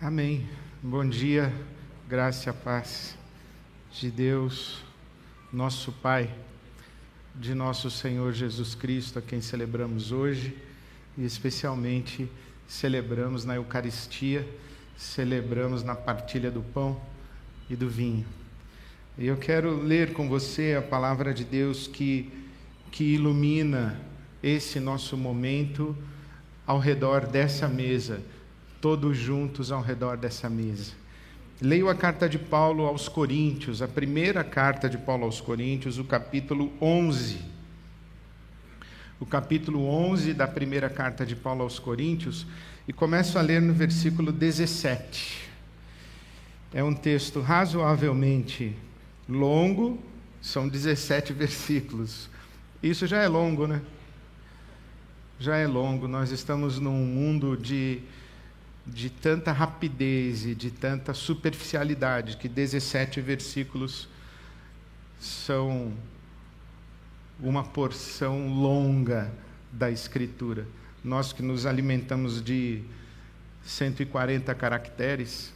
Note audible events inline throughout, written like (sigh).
Amém. Bom dia, graça e paz de Deus, nosso Pai, de nosso Senhor Jesus Cristo, a quem celebramos hoje e especialmente celebramos na Eucaristia, celebramos na partilha do pão e do vinho. E eu quero ler com você a palavra de Deus que, que ilumina esse nosso momento ao redor dessa mesa, todos juntos ao redor dessa mesa. Leio a carta de Paulo aos Coríntios, a primeira carta de Paulo aos Coríntios, o capítulo 11. O capítulo 11 da primeira carta de Paulo aos Coríntios, e começo a ler no versículo 17. É um texto razoavelmente longo, são 17 versículos. Isso já é longo, né? Já é longo. Nós estamos num mundo de, de tanta rapidez e de tanta superficialidade que 17 versículos são uma porção longa da Escritura. Nós que nos alimentamos de 140 caracteres,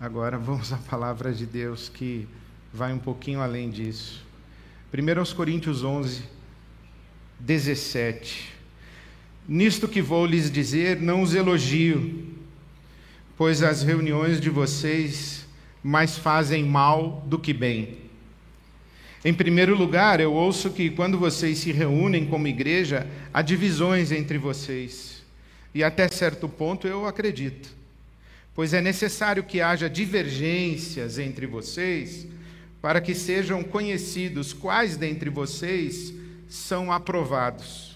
agora vamos à palavra de Deus que vai um pouquinho além disso. 1 Coríntios 11, 17. Nisto que vou lhes dizer, não os elogio, pois as reuniões de vocês mais fazem mal do que bem. Em primeiro lugar, eu ouço que quando vocês se reúnem como igreja, há divisões entre vocês. E até certo ponto eu acredito. Pois é necessário que haja divergências entre vocês para que sejam conhecidos quais dentre vocês são aprovados.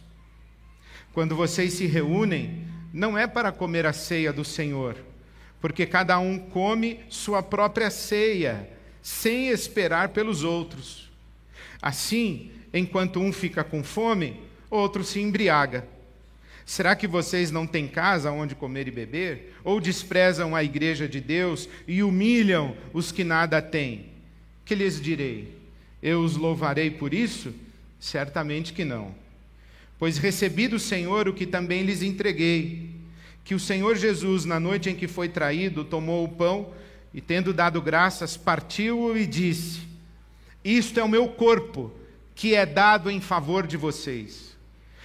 Quando vocês se reúnem, não é para comer a ceia do Senhor, porque cada um come sua própria ceia, sem esperar pelos outros. Assim, enquanto um fica com fome, outro se embriaga. Será que vocês não têm casa onde comer e beber? Ou desprezam a igreja de Deus e humilham os que nada têm? Que lhes direi? Eu os louvarei por isso? Certamente que não. Pois recebi do Senhor o que também lhes entreguei: que o Senhor Jesus, na noite em que foi traído, tomou o pão e, tendo dado graças, partiu-o e disse: Isto é o meu corpo, que é dado em favor de vocês.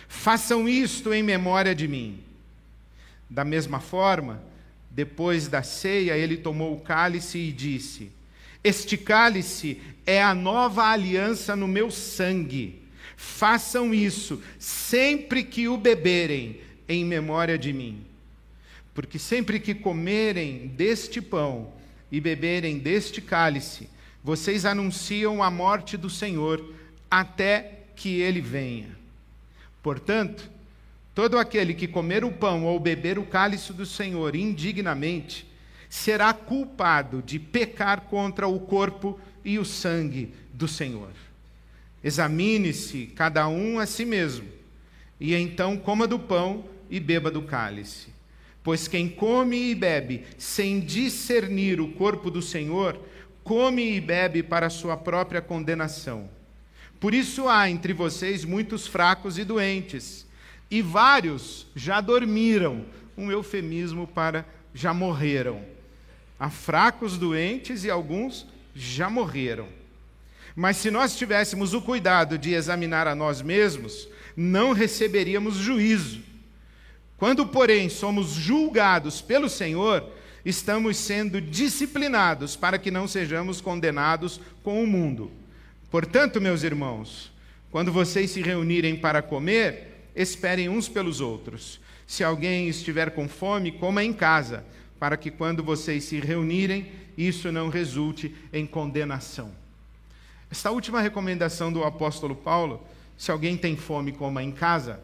Façam isto em memória de mim. Da mesma forma, depois da ceia, ele tomou o cálice e disse: este cálice é a nova aliança no meu sangue. Façam isso sempre que o beberem, em memória de mim. Porque sempre que comerem deste pão e beberem deste cálice, vocês anunciam a morte do Senhor até que ele venha. Portanto, todo aquele que comer o pão ou beber o cálice do Senhor indignamente, será culpado de pecar contra o corpo e o sangue do Senhor. Examine-se cada um a si mesmo, e então coma do pão e beba do cálice. Pois quem come e bebe sem discernir o corpo do Senhor, come e bebe para sua própria condenação. Por isso há entre vocês muitos fracos e doentes, e vários já dormiram um eufemismo para já morreram. Há fracos, doentes e alguns já morreram. Mas se nós tivéssemos o cuidado de examinar a nós mesmos, não receberíamos juízo. Quando, porém, somos julgados pelo Senhor, estamos sendo disciplinados para que não sejamos condenados com o mundo. Portanto, meus irmãos, quando vocês se reunirem para comer, esperem uns pelos outros. Se alguém estiver com fome, coma em casa para que quando vocês se reunirem, isso não resulte em condenação. Esta última recomendação do apóstolo Paulo, se alguém tem fome, coma em casa,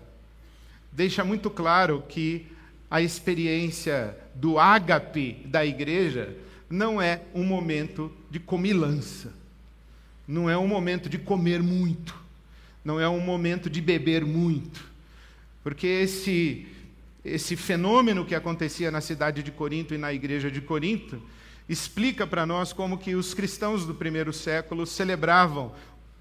deixa muito claro que a experiência do ágape da igreja não é um momento de comilança, não é um momento de comer muito, não é um momento de beber muito, porque esse esse fenômeno que acontecia na cidade de Corinto e na igreja de Corinto, explica para nós como que os cristãos do primeiro século celebravam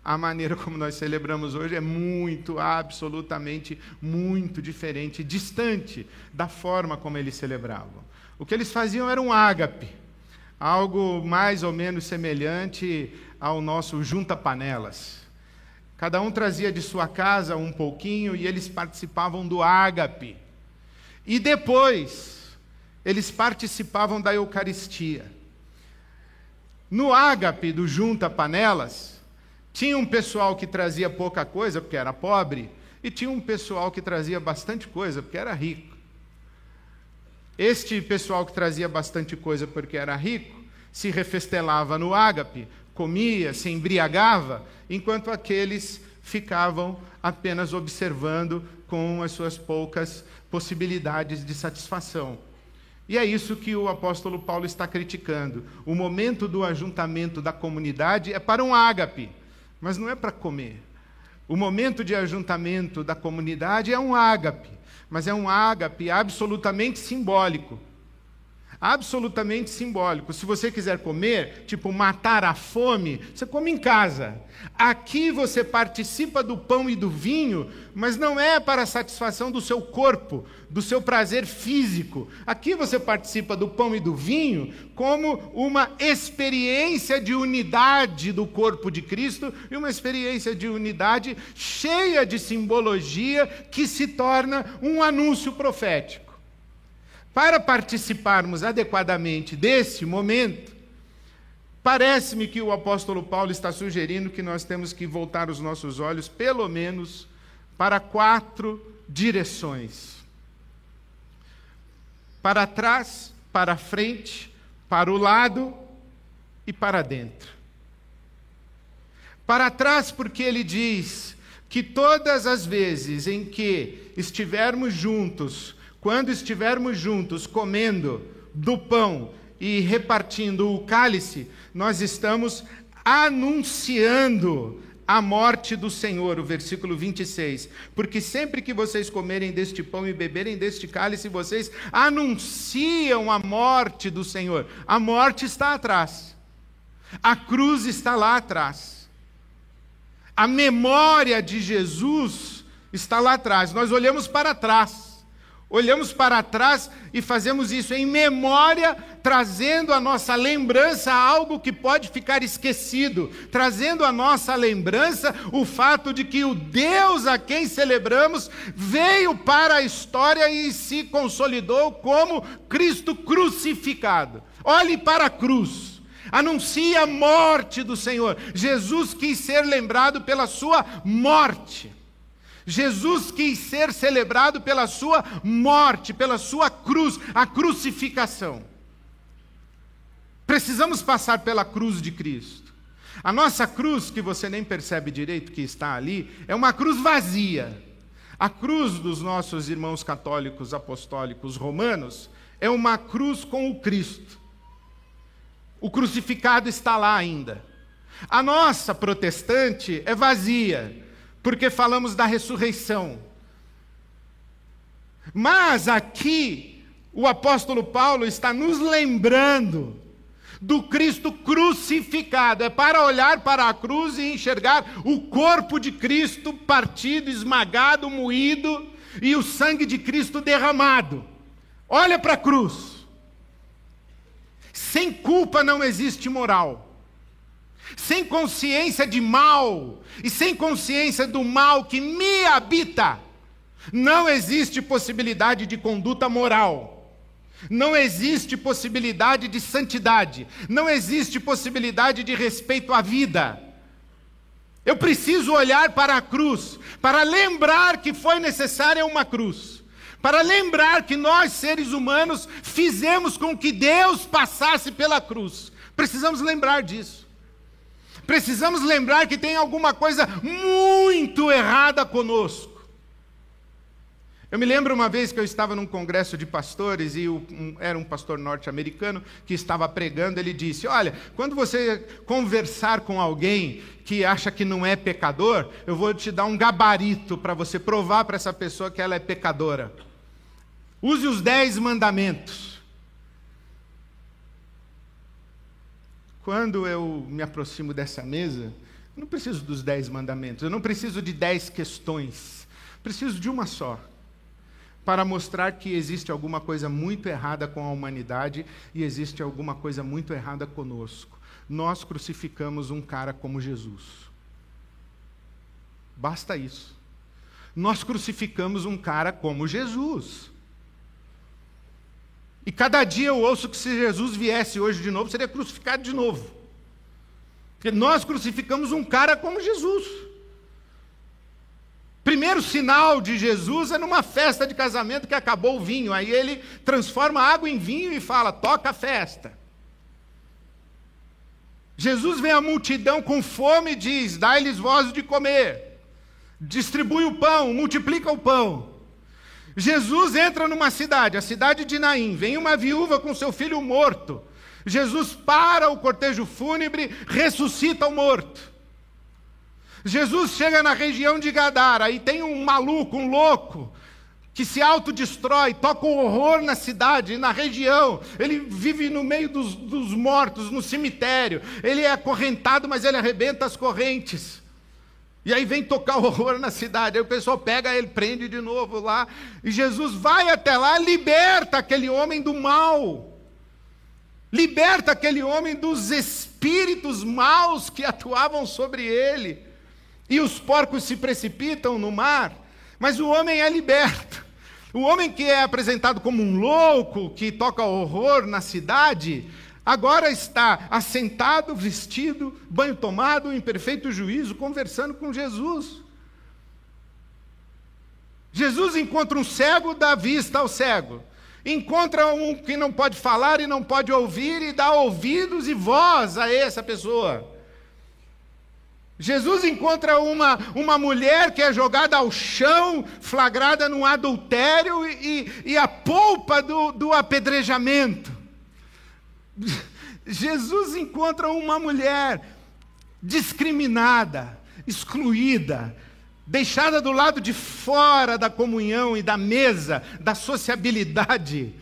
a maneira como nós celebramos hoje é muito, absolutamente muito diferente, distante da forma como eles celebravam. O que eles faziam era um ágape, algo mais ou menos semelhante ao nosso junta-panelas. Cada um trazia de sua casa um pouquinho e eles participavam do ágape. E depois, eles participavam da Eucaristia. No ágape do junta-panelas, tinha um pessoal que trazia pouca coisa, porque era pobre, e tinha um pessoal que trazia bastante coisa, porque era rico. Este pessoal que trazia bastante coisa porque era rico, se refestelava no ágape, comia, se embriagava, enquanto aqueles ficavam apenas observando com as suas poucas possibilidades de satisfação. E é isso que o apóstolo Paulo está criticando. O momento do ajuntamento da comunidade é para um ágape, mas não é para comer. O momento de ajuntamento da comunidade é um ágape, mas é um ágape absolutamente simbólico absolutamente simbólico. Se você quiser comer, tipo matar a fome, você come em casa. Aqui você participa do pão e do vinho, mas não é para a satisfação do seu corpo, do seu prazer físico. Aqui você participa do pão e do vinho como uma experiência de unidade do corpo de Cristo e uma experiência de unidade cheia de simbologia que se torna um anúncio profético. Para participarmos adequadamente desse momento, parece-me que o apóstolo Paulo está sugerindo que nós temos que voltar os nossos olhos, pelo menos, para quatro direções: para trás, para frente, para o lado e para dentro. Para trás, porque ele diz que todas as vezes em que estivermos juntos, quando estivermos juntos comendo do pão e repartindo o cálice, nós estamos anunciando a morte do Senhor, o versículo 26. Porque sempre que vocês comerem deste pão e beberem deste cálice, vocês anunciam a morte do Senhor. A morte está atrás, a cruz está lá atrás, a memória de Jesus está lá atrás. Nós olhamos para trás Olhamos para trás e fazemos isso em memória, trazendo a nossa lembrança algo que pode ficar esquecido, trazendo a nossa lembrança o fato de que o Deus a quem celebramos veio para a história e se consolidou como Cristo crucificado. Olhe para a cruz. Anuncie a morte do Senhor. Jesus quis ser lembrado pela sua morte. Jesus quis ser celebrado pela sua morte, pela sua cruz, a crucificação. Precisamos passar pela cruz de Cristo. A nossa cruz, que você nem percebe direito que está ali, é uma cruz vazia. A cruz dos nossos irmãos católicos apostólicos romanos é uma cruz com o Cristo. O crucificado está lá ainda. A nossa protestante é vazia porque falamos da ressurreição. Mas aqui, o apóstolo Paulo está nos lembrando do Cristo crucificado. É para olhar para a cruz e enxergar o corpo de Cristo partido, esmagado, moído e o sangue de Cristo derramado. Olha para a cruz. Sem culpa não existe moral sem consciência de mal e sem consciência do mal que me habita, não existe possibilidade de conduta moral. Não existe possibilidade de santidade, não existe possibilidade de respeito à vida. Eu preciso olhar para a cruz, para lembrar que foi necessária uma cruz, para lembrar que nós, seres humanos, fizemos com que Deus passasse pela cruz. Precisamos lembrar disso precisamos lembrar que tem alguma coisa muito errada conosco. Eu me lembro uma vez que eu estava num congresso de pastores e um, era um pastor norte-americano que estava pregando. Ele disse: Olha, quando você conversar com alguém que acha que não é pecador, eu vou te dar um gabarito para você provar para essa pessoa que ela é pecadora. Use os dez mandamentos. Quando eu me aproximo dessa mesa, eu não preciso dos dez mandamentos, eu não preciso de dez questões, preciso de uma só. para mostrar que existe alguma coisa muito errada com a humanidade e existe alguma coisa muito errada conosco. Nós crucificamos um cara como Jesus. Basta isso. Nós crucificamos um cara como Jesus. E cada dia eu ouço que se Jesus viesse hoje de novo, seria crucificado de novo. Porque nós crucificamos um cara como Jesus. Primeiro sinal de Jesus é numa festa de casamento que acabou o vinho. Aí ele transforma água em vinho e fala: toca a festa. Jesus vê a multidão com fome e diz: dai-lhes voz de comer. Distribui o pão, multiplica o pão. Jesus entra numa cidade, a cidade de Naim. Vem uma viúva com seu filho morto. Jesus para o cortejo fúnebre, ressuscita o morto. Jesus chega na região de Gadara e tem um maluco, um louco, que se autodestrói, toca um horror na cidade, na região. Ele vive no meio dos, dos mortos, no cemitério. Ele é acorrentado, mas ele arrebenta as correntes. E aí vem tocar horror na cidade. Aí o pessoal pega ele, prende de novo lá. E Jesus vai até lá, liberta aquele homem do mal. Liberta aquele homem dos espíritos maus que atuavam sobre ele e os porcos se precipitam no mar, mas o homem é liberto. O homem que é apresentado como um louco, que toca horror na cidade, agora está assentado, vestido, banho tomado, em perfeito juízo, conversando com Jesus. Jesus encontra um cego, dá vista ao cego. Encontra um que não pode falar e não pode ouvir, e dá ouvidos e voz a essa pessoa. Jesus encontra uma, uma mulher que é jogada ao chão, flagrada num adultério e, e a polpa do, do apedrejamento. (laughs) Jesus encontra uma mulher discriminada, excluída, deixada do lado de fora da comunhão e da mesa, da sociabilidade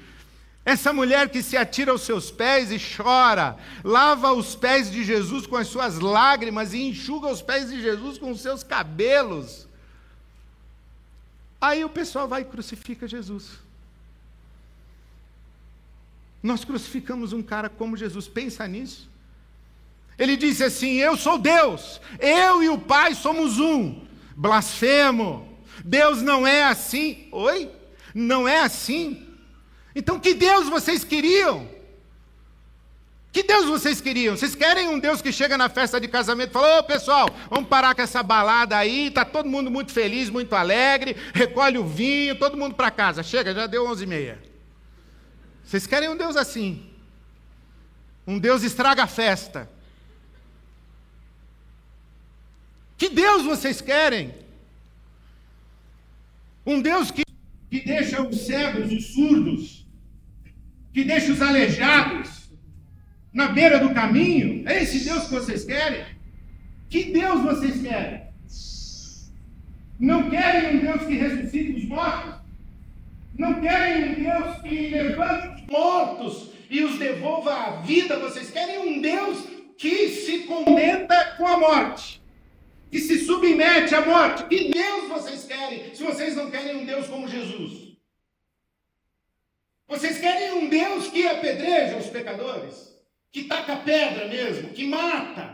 essa mulher que se atira aos seus pés e chora, lava os pés de Jesus com as suas lágrimas e enxuga os pés de Jesus com os seus cabelos. Aí o pessoal vai e crucifica Jesus. Nós crucificamos um cara como Jesus, pensa nisso. Ele disse assim: Eu sou Deus, eu e o Pai somos um. Blasfemo. Deus não é assim. Oi? Não é assim. Então, que Deus vocês queriam? Que Deus vocês queriam? Vocês querem um Deus que chega na festa de casamento e fala: Ô pessoal, vamos parar com essa balada aí, está todo mundo muito feliz, muito alegre, recolhe o vinho, todo mundo para casa. Chega, já deu onze e meia. Vocês querem um Deus assim? Um Deus estraga a festa. Que Deus vocês querem? Um Deus que, que deixa os cegos, os surdos, que deixa os aleijados na beira do caminho? É esse Deus que vocês querem? Que Deus vocês querem? Não querem um Deus que ressuscite os mortos? Não querem um Deus que levante os mortos e os devolva à vida? Vocês querem um Deus que se contenta com a morte? Que se submete à morte? Que Deus vocês querem se vocês não querem um Deus como Jesus? Vocês querem um Deus que apedreja os pecadores? Que taca pedra mesmo? Que mata?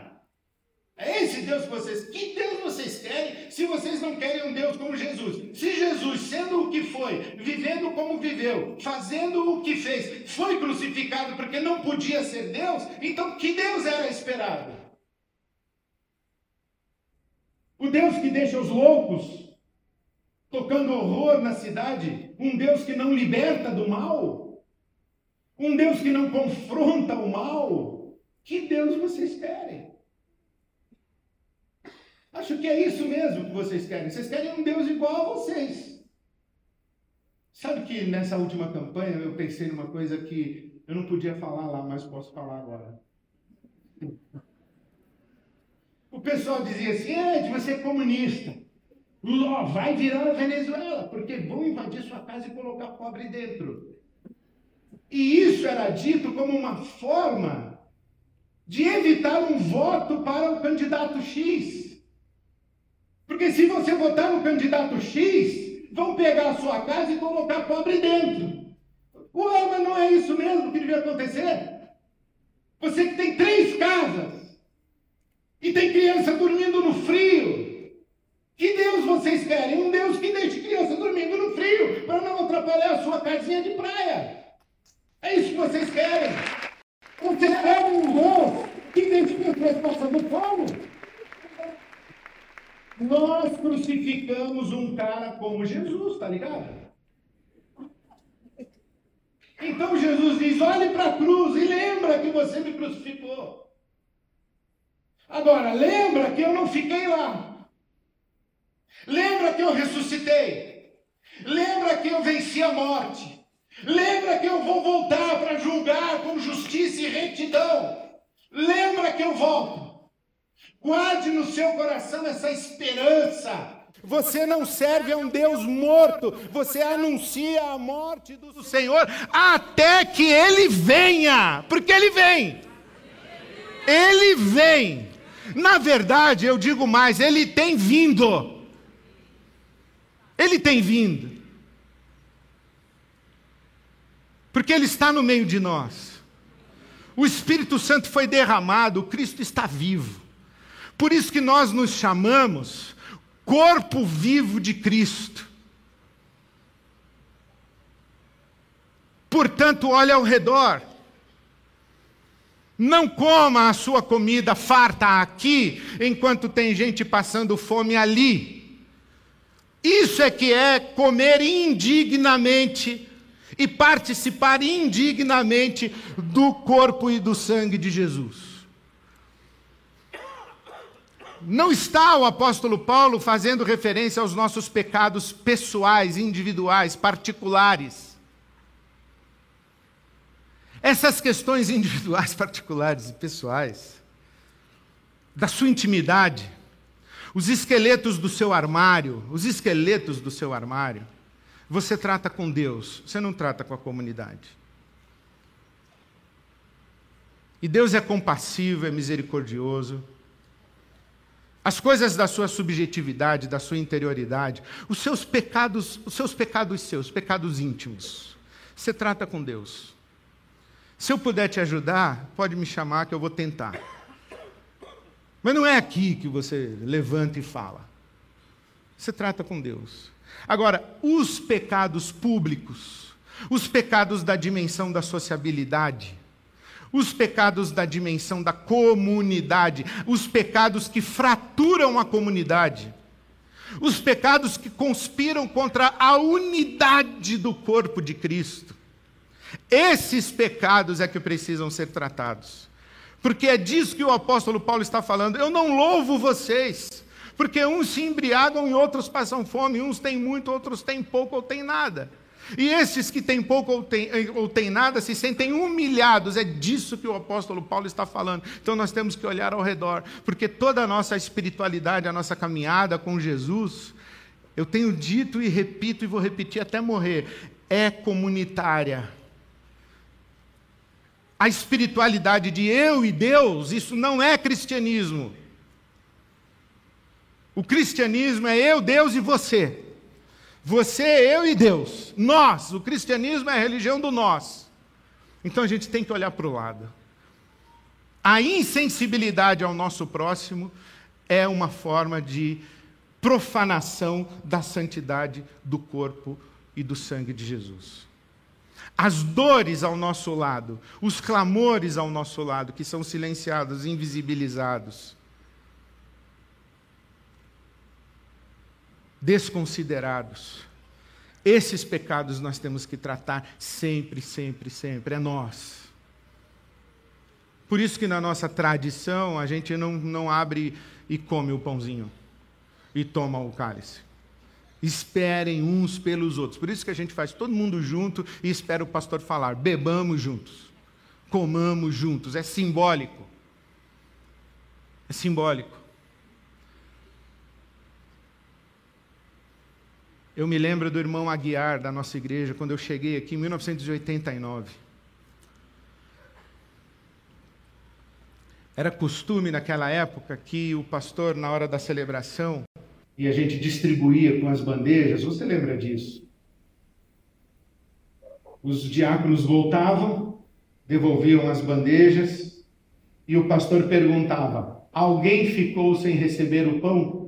É esse Deus que vocês. Que Deus vocês querem se vocês não querem um Deus como Jesus? Se Jesus, sendo o que foi, vivendo como viveu, fazendo o que fez, foi crucificado porque não podia ser Deus, então que Deus era esperado? O Deus que deixa os loucos tocando horror na cidade, um Deus que não liberta do mal, um Deus que não confronta o mal. Que Deus vocês querem? Acho que é isso mesmo que vocês querem. Vocês querem um Deus igual a vocês. Sabe que nessa última campanha eu pensei numa coisa que eu não podia falar lá, mas posso falar agora. O pessoal dizia assim: Ed, você é comunista. Ló vai virar a Venezuela, porque vão invadir sua casa e colocar pobre dentro. E isso era dito como uma forma de evitar um voto para o candidato X. Porque se você votar no candidato X, vão pegar a sua casa e colocar pobre dentro. Ué, mas não é isso mesmo que devia acontecer? Você que tem três casas e tem criança dormindo no frio. Que Deus vocês querem? Um Deus que deixe criança dormindo no frio para não atrapalhar a sua casinha de praia. É isso que vocês querem. Vocês querem um Deus que deixe pessoas passando fome. Nós crucificamos um cara como Jesus, tá ligado? Então Jesus diz: olhe para a cruz e lembra que você me crucificou. Agora, lembra que eu não fiquei lá. Lembra que eu ressuscitei. Lembra que eu venci a morte. Lembra que eu vou voltar para julgar com justiça e retidão. Lembra que eu volto. Guarde no seu coração essa esperança você não serve a um Deus morto, você anuncia a morte do Senhor até que ele venha, porque ele vem. Ele vem. Na verdade, eu digo mais, ele tem vindo. Ele tem vindo. Porque ele está no meio de nós. O Espírito Santo foi derramado, o Cristo está vivo. Por isso que nós nos chamamos corpo vivo de Cristo. Portanto, olhe ao redor. Não coma a sua comida farta aqui, enquanto tem gente passando fome ali. Isso é que é comer indignamente e participar indignamente do corpo e do sangue de Jesus. Não está o apóstolo Paulo fazendo referência aos nossos pecados pessoais, individuais, particulares. Essas questões (laughs) individuais, particulares e pessoais, da sua intimidade, os esqueletos do seu armário, os esqueletos do seu armário, você trata com Deus, você não trata com a comunidade. E Deus é compassivo, é misericordioso, as coisas da sua subjetividade, da sua interioridade, os seus pecados, os seus pecados seus, pecados íntimos. Você trata com Deus. Se eu puder te ajudar, pode me chamar que eu vou tentar. Mas não é aqui que você levanta e fala. Você trata com Deus. Agora, os pecados públicos, os pecados da dimensão da sociabilidade, os pecados da dimensão da comunidade, os pecados que fraturam a comunidade, os pecados que conspiram contra a unidade do corpo de Cristo. Esses pecados é que precisam ser tratados. Porque é disso que o apóstolo Paulo está falando. Eu não louvo vocês, porque uns se embriagam e outros passam fome, uns têm muito, outros têm pouco ou têm nada. E esses que têm pouco ou têm, ou têm nada se sentem humilhados. É disso que o apóstolo Paulo está falando. Então nós temos que olhar ao redor, porque toda a nossa espiritualidade, a nossa caminhada com Jesus, eu tenho dito e repito e vou repetir até morrer, é comunitária. A espiritualidade de eu e Deus, isso não é cristianismo. O cristianismo é eu, Deus e você. Você, eu e Deus. Nós. O cristianismo é a religião do nós. Então a gente tem que olhar para o lado. A insensibilidade ao nosso próximo é uma forma de profanação da santidade do corpo e do sangue de Jesus. As dores ao nosso lado, os clamores ao nosso lado, que são silenciados, invisibilizados, desconsiderados. Esses pecados nós temos que tratar sempre, sempre, sempre. É nós. Por isso que na nossa tradição a gente não, não abre e come o pãozinho e toma o cálice. Esperem uns pelos outros. Por isso que a gente faz todo mundo junto e espera o pastor falar. Bebamos juntos. Comamos juntos. É simbólico. É simbólico. Eu me lembro do irmão Aguiar da nossa igreja, quando eu cheguei aqui em 1989. Era costume naquela época que o pastor, na hora da celebração, e a gente distribuía com as bandejas. Você lembra disso? Os diáconos voltavam, devolviam as bandejas e o pastor perguntava: Alguém ficou sem receber o pão?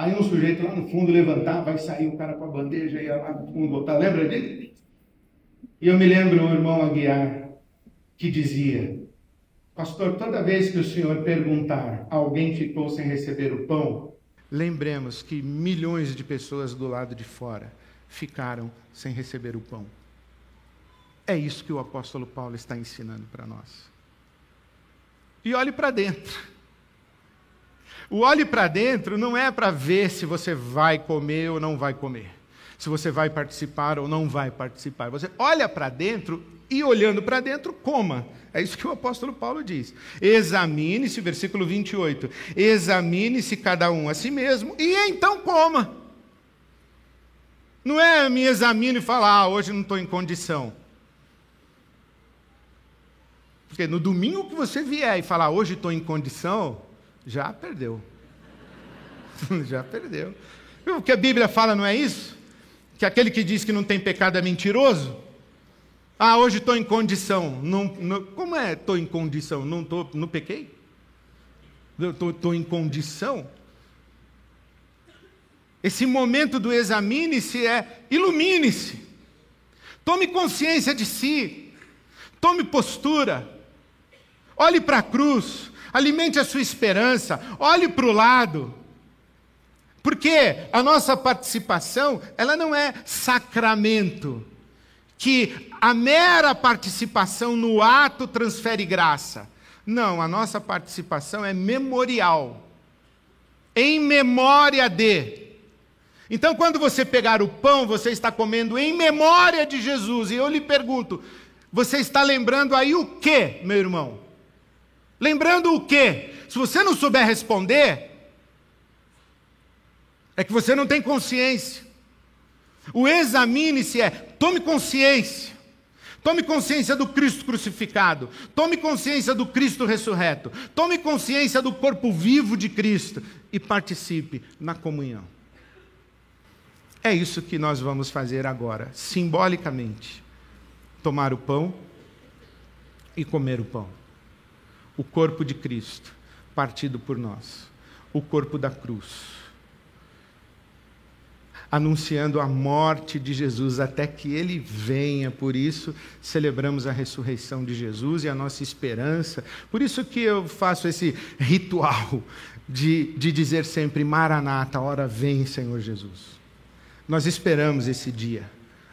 Aí um sujeito lá no fundo levantava, e sair o cara com a bandeja, ia lá no fundo voltar. Lembra dele? E eu me lembro um irmão Aguiar que dizia: Pastor, toda vez que o senhor perguntar, alguém ficou sem receber o pão, lembremos que milhões de pessoas do lado de fora ficaram sem receber o pão. É isso que o apóstolo Paulo está ensinando para nós. E olhe para dentro. O olhe para dentro não é para ver se você vai comer ou não vai comer, se você vai participar ou não vai participar. Você olha para dentro e olhando para dentro, coma. É isso que o apóstolo Paulo diz. Examine-se, versículo 28. Examine-se cada um a si mesmo e então coma. Não é me examine e falar, ah, hoje não estou em condição. Porque no domingo que você vier e falar, hoje estou em condição, já perdeu. (laughs) já perdeu. O que a Bíblia fala não é isso? Que aquele que diz que não tem pecado é mentiroso? Ah, hoje estou em condição. Não, não, como é estou em condição? Não, tô, não pequei? Estou em condição? Esse momento do examine-se é ilumine-se. Tome consciência de si. Tome postura. Olhe para a cruz, alimente a sua esperança, olhe para o lado. Porque a nossa participação, ela não é sacramento, que a mera participação no ato transfere graça. Não, a nossa participação é memorial. Em memória de. Então, quando você pegar o pão, você está comendo em memória de Jesus. E eu lhe pergunto: você está lembrando aí o que, meu irmão? Lembrando o quê? Se você não souber responder, é que você não tem consciência. O examine-se é, tome consciência. Tome consciência do Cristo crucificado. Tome consciência do Cristo ressurreto. Tome consciência do corpo vivo de Cristo e participe na comunhão. É isso que nós vamos fazer agora, simbolicamente. Tomar o pão e comer o pão o corpo de Cristo, partido por nós, o corpo da cruz. Anunciando a morte de Jesus até que ele venha, por isso celebramos a ressurreição de Jesus e a nossa esperança. Por isso que eu faço esse ritual de, de dizer sempre: Maranata, hora vem, Senhor Jesus. Nós esperamos esse dia.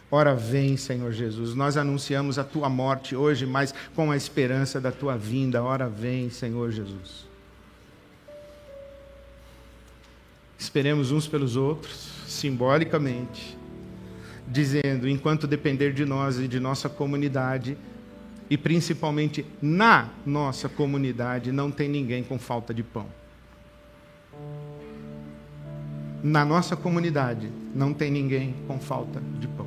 Ora vem, Senhor Jesus. Nós anunciamos a tua morte hoje, mas com a esperança da tua vinda. Ora vem, Senhor Jesus. Esperemos uns pelos outros, simbolicamente, dizendo: enquanto depender de nós e de nossa comunidade, e principalmente na nossa comunidade, não tem ninguém com falta de pão. Na nossa comunidade, não tem ninguém com falta de pão.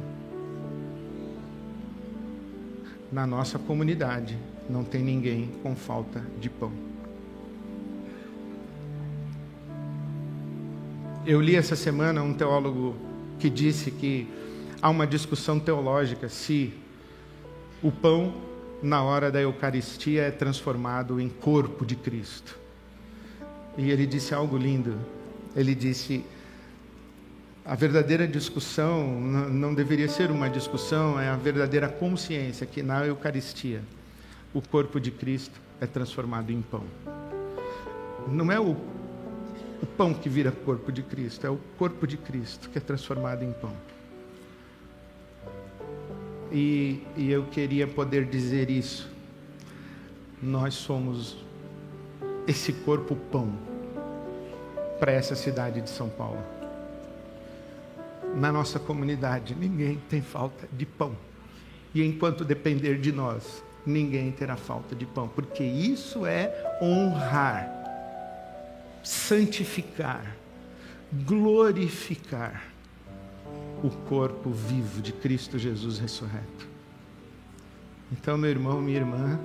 Na nossa comunidade não tem ninguém com falta de pão. Eu li essa semana um teólogo que disse que há uma discussão teológica se o pão na hora da Eucaristia é transformado em corpo de Cristo. E ele disse algo lindo. Ele disse: a verdadeira discussão não deveria ser uma discussão, é a verdadeira consciência que na Eucaristia o corpo de Cristo é transformado em pão. Não é o, o pão que vira corpo de Cristo, é o corpo de Cristo que é transformado em pão. E, e eu queria poder dizer isso. Nós somos esse corpo pão para essa cidade de São Paulo na nossa comunidade, ninguém tem falta de pão. E enquanto depender de nós, ninguém terá falta de pão, porque isso é honrar, santificar, glorificar o corpo vivo de Cristo Jesus ressurreto. Então, meu irmão, minha irmã,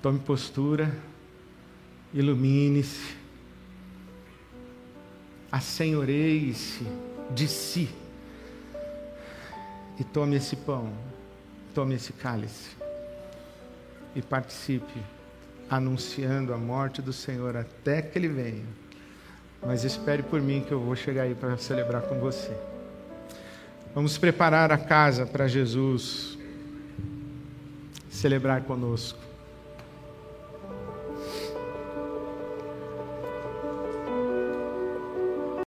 tome postura, ilumine-se assenhoreie-se de si e tome esse pão, tome esse cálice e participe anunciando a morte do Senhor até que ele venha. Mas espere por mim que eu vou chegar aí para celebrar com você. Vamos preparar a casa para Jesus celebrar conosco.